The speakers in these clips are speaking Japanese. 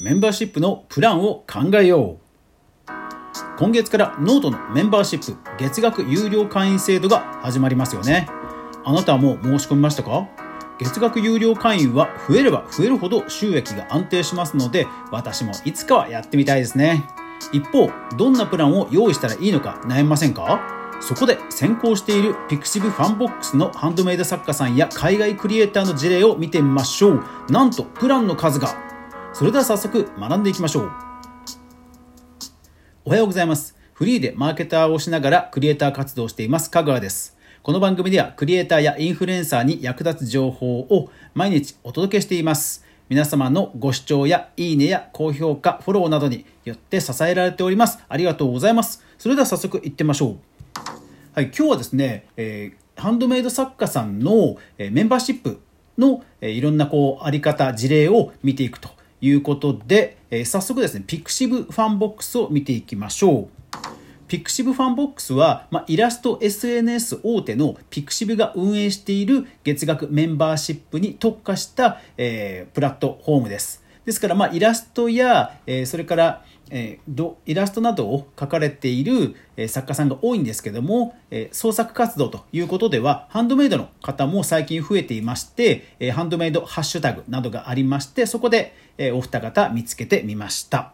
メンバーシップのプランを考えよう。今月からノートのメンバーシップ月額有料会員制度が始まりますよね。あなたはもう申し込みましたか？月額有料会員は増えれば増えるほど収益が安定しますので私もいつかはやってみたいですね。一方どんなプランを用意したらいいのか悩みませんか？そこで先行しているピクシブファンボックスのハンドメイド作家さんや海外クリエイターの事例を見てみましょう。なんとプランの数がそれでは早速学んでいきましょうおはようございますフリーでマーケターをしながらクリエイター活動をしています香川ですこの番組ではクリエイターやインフルエンサーに役立つ情報を毎日お届けしています皆様のご視聴やいいねや高評価、フォローなどによって支えられております。ありがとうございます。それでは早速行ってみましょう。はい、今日はですね、えー、ハンドメイド作家さんの、えー、メンバーシップの、え、いろんなこうあり方、事例を見ていくということで、え早速ですね、ピクシブファンボックスを見ていきましょう。ピクシブファンボックスは、まあ、イラスト SNS 大手のピクシブが運営している月額メンバーシップに特化した、えー、プラットフォームです。ですから、まあ、イラストや、えー、それから、えー、イラストなどを描かれている、えー、作家さんが多いんですけども、えー、創作活動ということではハンドメイドの方も最近増えていまして、えー、ハンドメイドハッシュタグなどがありましてそこで、えー、お二方見つけてみました、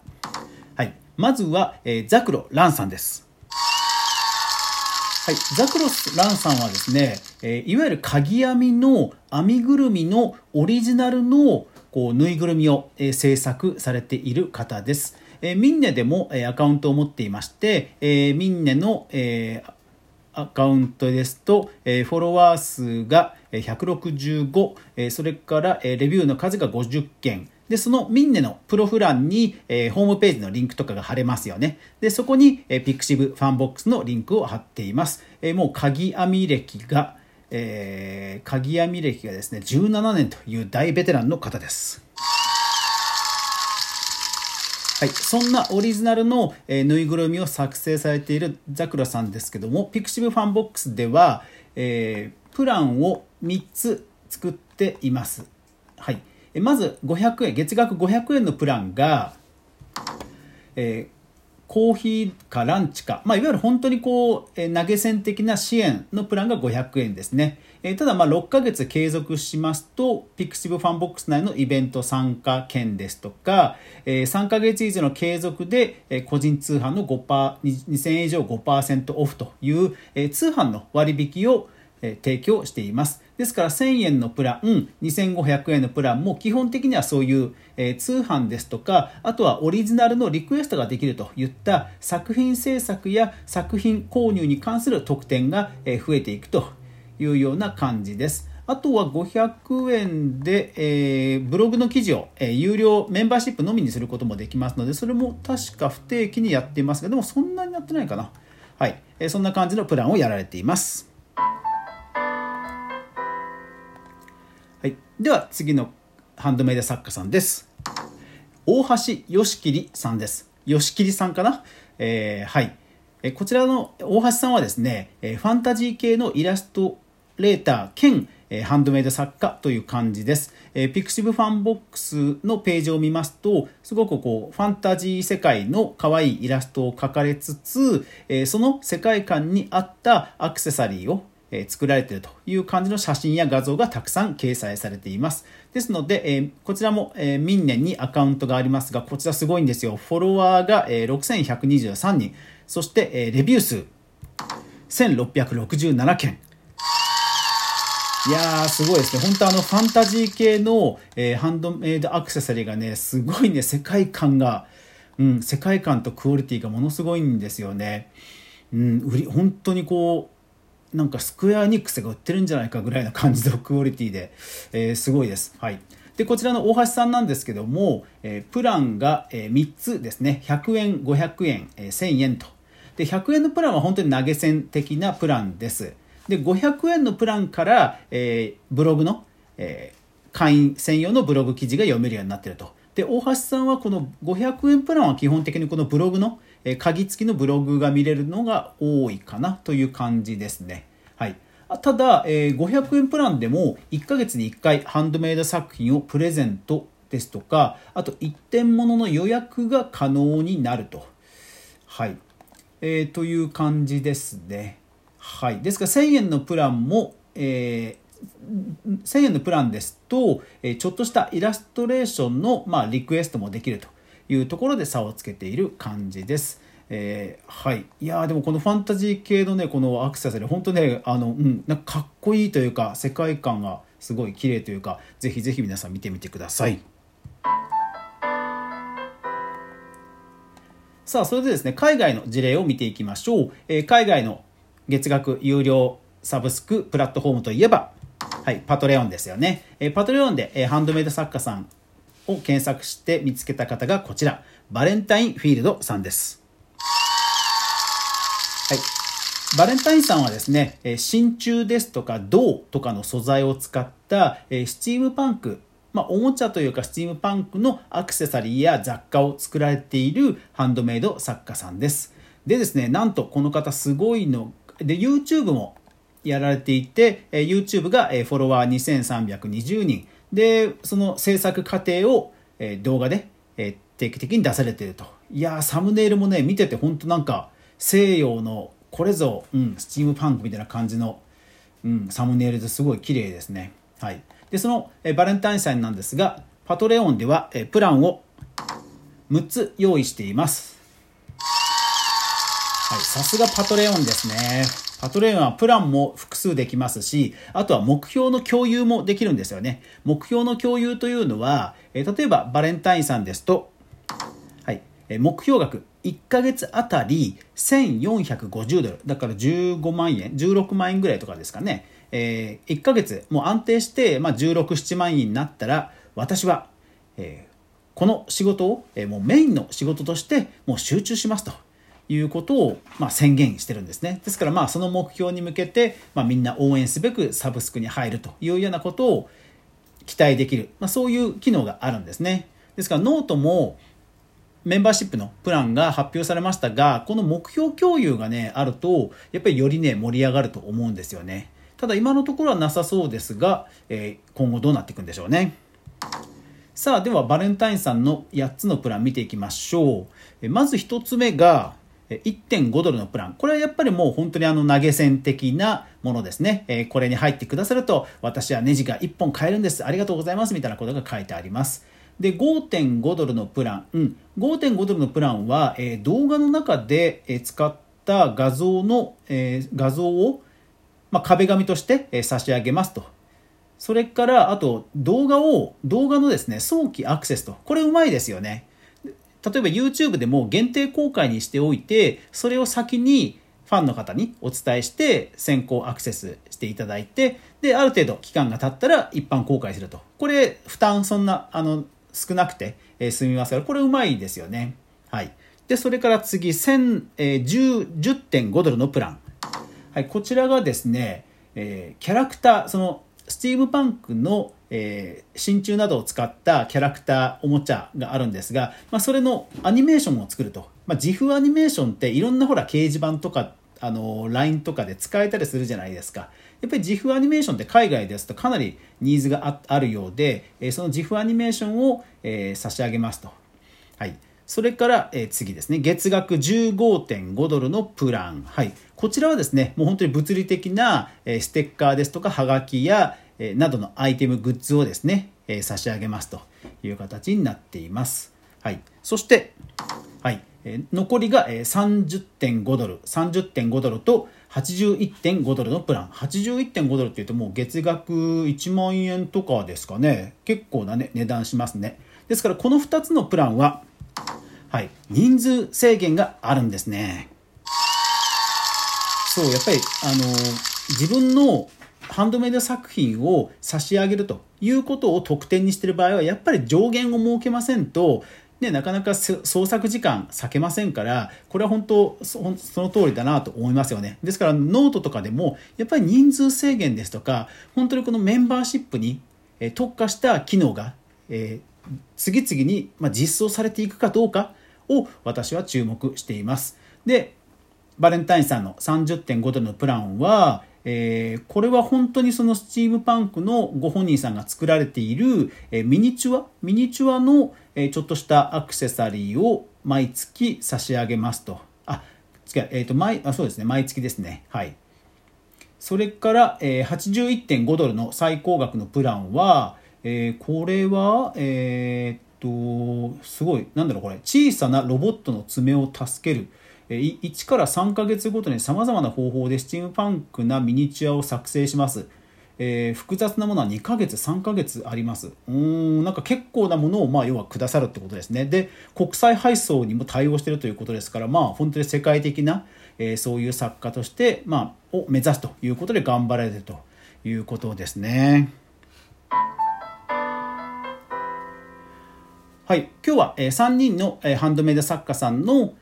はい、まずは、えー、ザクロランさんです。はい、ザクロス・ランさんはですね、えー、いわゆるかぎ編みの編みぐるみのオリジナルのこうぬいぐるみを、えー、制作されている方です。えー、ミンネでも、え、アカウントを持っていまして、えー、ミンネの、え、アカウントですと、え、フォロワー数が165、え、それから、え、レビューの数が50件、で、そのミンネのプロフ欄に、えー、ホームページのリンクとかが貼れますよね。で、そこに、えー、ピクシブファンボックスのリンクを貼っています。えー、もうかぎ編み歴が、えー、かぎ編み歴がですね、17年という大ベテランの方です。はい、そんなオリジナルの、えー、ぬいぐるみを作成されているザクラさんですけども、ピクシブファンボックスでは、えー、プランを3つ作っています。はい。まず500円月額500円のプランが、えー、コーヒーかランチか、まあ、いわゆる本当にこう、え、投げ銭的な支援のプランが500円ですね、え、ただま6ヶ月継続しますとピクシブファンボックス内のイベント参加券ですとか、えー、3ヶ月以上の継続で、え、個人通販の5% 2000円以上5%オフという、え、通販の割引をえ提供しています。ですから1000円のプラン、2500円のプランも基本的にはそういう、え通販ですとか、あとはオリジナルのリクエストができるといった作品制作や作品購入に関する特典が、え増えていくというような感じです。あとは500円で、えー、ブログの記事を、えー、有料メンバーシップのみにすることもできますので、それも確か不定期にやっていますが、でもそんなにやってないかな。はい。えー、そんな感じのプランをやられています。では次のハンドメイド作家さんです。大橋義切さんです。義切さんかな、えー、はい。えこちらの大橋さんはですね、えファンタジー系のイラストレーター兼えハンドメイド作家という感じです。えピクシブファンボックスのページを見ますと、すごくこう、ファンタジー世界の可愛いイラストを描かれつつ、えその世界観に合ったアクセサリーをえ作られているという感じの写真や画像がたくさん掲載されています。ですので、えこちらも、え民年にアカウントがありますが、こちらすごいんですよ。フォロワーが、え6123人、そして、えレビュー数1667件。いやー、すごいですね。本当あの、ファンタジー系の、えー、ハンドメイドアクセサリーがね、すごいね、世界観が、うん、世界観とクオリティがものすごいんですよね。うん、売り、本当にこう、なんかスクエアニックスが売ってるんじゃないかぐらいな感じのクオリティで、えー、すごいです。はい。で、こちらの大橋さんなんですけども、えー、プランが、えー、3つですね。100円、500円、えー、1000円と。で、100円のプランは本当に投げ銭的なプランです。で、500円のプランから、えー、ブログの、えー、会員専用のブログ記事が読めるようになっていると。で、大橋さんはこの500円プランは基本的にこのブログの、え鍵付きのブログが見れるのが多いかなという感じですね。はい。ただ、えー、500円プランでも1ヶ月に1回ハンドメイド作品をプレゼントですとかあと一点物の予約が可能になると。はいえー、という感じですね。はい、ですから1000円のプランも、えー、1000円のプランですと、え、ちょっとしたイラストレーションの、まあ、リクエストもできるというところで差をつけている感じです。えー、はいいやでもこのファンタジー系のねこのアクセサリー本当ねあの、うん、なんかかっこいいというか世界観がすごい綺麗というかぜひぜひ皆さん見てみてください。さあそれでですね海外の事例を見ていきましょう、えー、海外の月額有料サブスクプラットフォームといえば、はい、パトレオンですよね、えー、パトレオンで、えー、ハンドメイド作家さんを検索して見つけた方がこちらバレンタインフィールドさんですはい。バレンタインさんはですね、真鍮ですとか銅とかの素材を使ったスチームパンク、まあ、おもちゃというかスチームパンクのアクセサリーや雑貨を作られているハンドメイド作家さんです。でですね、なんとこの方すごいの、で、YouTube もやられていて、YouTube がフォロワー2320人。で、その制作過程をえ動画でえ定期的に出されてると。いやサムネイルもね、見てて本当なんか、西洋のこれぞ、うん、スチームパンクみたいな感じの、うん、サムネイルですごい綺麗ですね。はい、でそのえバレンタインさんなんですがパトレオンではえプランを6つ用意しています。はい、さすがパトレオンですね。パトレオンはプランも複数できますし、あとは目標の共有もできるんですよね。目標の共有というのは、え例えばバレンタインさんですと、はい、え目標額1ヶ月あたり1450ドル。だから15万円16万円ぐらいとかですかね、えー、1ヶ月もう安定して、まあ、167万円になったら私は、えー、この仕事を、えー、もうメインの仕事としてもう集中しますと。いうことを、まあ、宣言してるんですねですからまあその目標に向けて、まあ、みんな応援すべくサブスクに入るというようなことを期待できる、まあ、そういう機能があるんですねですからノートもメンバーシップのプランが発表されましたが、この目標共有がね、あると、やっぱりよりね、盛り上がると思うんですよね。ただ今のところはなさそうですが、えー、今後どうなっていくんでしょうね。さあ、ではバレンタインさんの8つのプラン見ていきましょう。まず1つ目が、1.5ドルのプラン。これはやっぱりもう本当にあの投げ銭的なものですね。えこれに入ってくださると、私はネジが1本買えるんです。ありがとうございます。みたいなことが書いてあります。で5.5ドルのプラン、うん、5.5ドルのプランは、えー、動画の中で、え、使った画像の、え、画像を、ま、壁紙として、え、差し上げますと。それから、あと動画を、動画のですね、早期アクセスと。これうまいですよね。例えば YouTube でも限定公開にしておいて、それを先にファンの方にお伝えして先行アクセスしていただいて、で、ある程度期間が経ったら一般公開すると。これ、負担そんな、あの、少なくて、えー、済みますから、これうまいですよね。はい。で、それから次、1010.5、えー、ドルのプラン。はい、こちらがですね、えー、キャラクター、その、スチームパンクの、えー、真鍮などを使ったキャラクター、おもちゃがあるんですが、まあ、それのアニメーションを作ると。まあ、自負アニメーションっていろんなほら掲示板とか、あの、LINE とかで使えたりするじゃないですか。やっぱり自負アニメーションって海外ですとかなりニーズがあるようで、その自負アニメーションを、え差し上げますと。はい。それから、え次ですね、月額15.5ドルのプラン。はい。こちらはですね、もう本当に物理的な、えステッカーですとか、はがきや、えなどのアイテム、グッズをですね、え差し上げますという形になっています。はい。そして、はい。え残りが、え30.5ドル、30.5ドルと、81.5ドルのプラン。81.5ドルって言うともう月額1万円とかですかね。結構な、ね、値段しますね。ですからこの2つのプランは、はい、人数制限があるんですね。そう、やっぱり、あの、自分のハンドメイド作品を差し上げるということを特典にしている場合は、やっぱり上限を設けませんと、ね、なかなか創作時間避けませんから、これは本当その通りだなと思いますよね。ですからノートとかでも、やっぱり人数制限ですとか、本当にこのメンバーシップに特化した機能が、えー、次々に実装されていくかどうかを私は注目しています。で、バレンタインさんの30.5ドルのプランは、えー、これは本当にそのスチームパンクのご本人さんが作られている、えー、ミニチュアミニチュアの、えー、ちょっとしたアクセサリーを毎月差し上げますと。あ、違う、えっ、ー、と、毎、あ、そうですね、毎月ですね。はい。それから、えー、81.5ドルの最高額のプランは、えー、これは、えー、っと、すごい、なんだろうこれ、小さなロボットの爪を助ける。1から3ヶ月ごとにさまざまな方法でスチームパンクなミニチュアを作成します。えー、複雑なものは2ヶ月、3ヶ月あります。うん、なんか結構なものを、まあ、要はくださるってことですね。で、国際配送にも対応してるということですから、まあ、本当に世界的な、えー、そういう作家として、まあ、を目指すということで頑張られてるということですね。はい。今日は、えー、3人の、えー、ハンドメイド作家さんの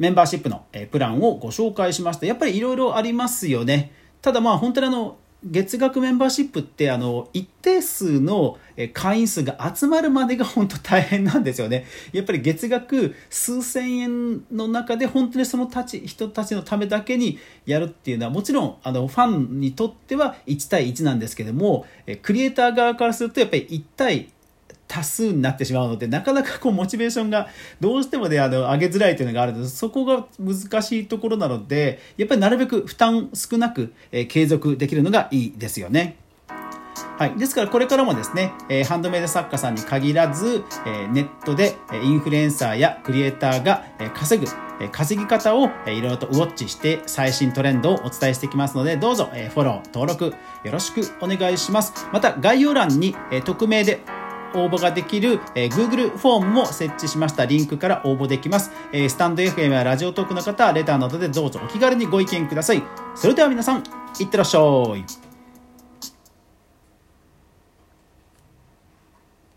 メンバーシップのプランをご紹介しました。やっぱりいろいろありますよね。ただまあ本当にあの、月額メンバーシップってあの一定数の会員数が集まるまでが本当大変なんですよね。やっぱり月額数千円の中で本当にそのたち人たちのためだけにやるっていうのはもちろんあのファンにとっては1対1なんですけどもクリエイター側からするとやっぱり1対多数になってしまうので、なかなかこうモチベーションがどうしてもね、あの、上げづらいというのがあるので、そこが難しいところなので、やっぱりなるべく負担少なく、えー、継続できるのがいいですよね。はい。ですからこれからもですね、えー、ハンドメイド作家さんに限らず、えー、ネットでインフルエンサーやクリエイターが稼ぐ、え稼ぎ方をいろいろとウォッチして最新トレンドをお伝えしていきますので、どうぞえフォロー、登録よろしくお願いします。また概要欄にえ匿名で応募ができる、えー、Google フォームも設置しましたリンクから応募できます。えー、スタンド FM やラジオトークの方はレターなどでどうぞお気軽にご意見ください。それでは皆さん、いってらっしゃい。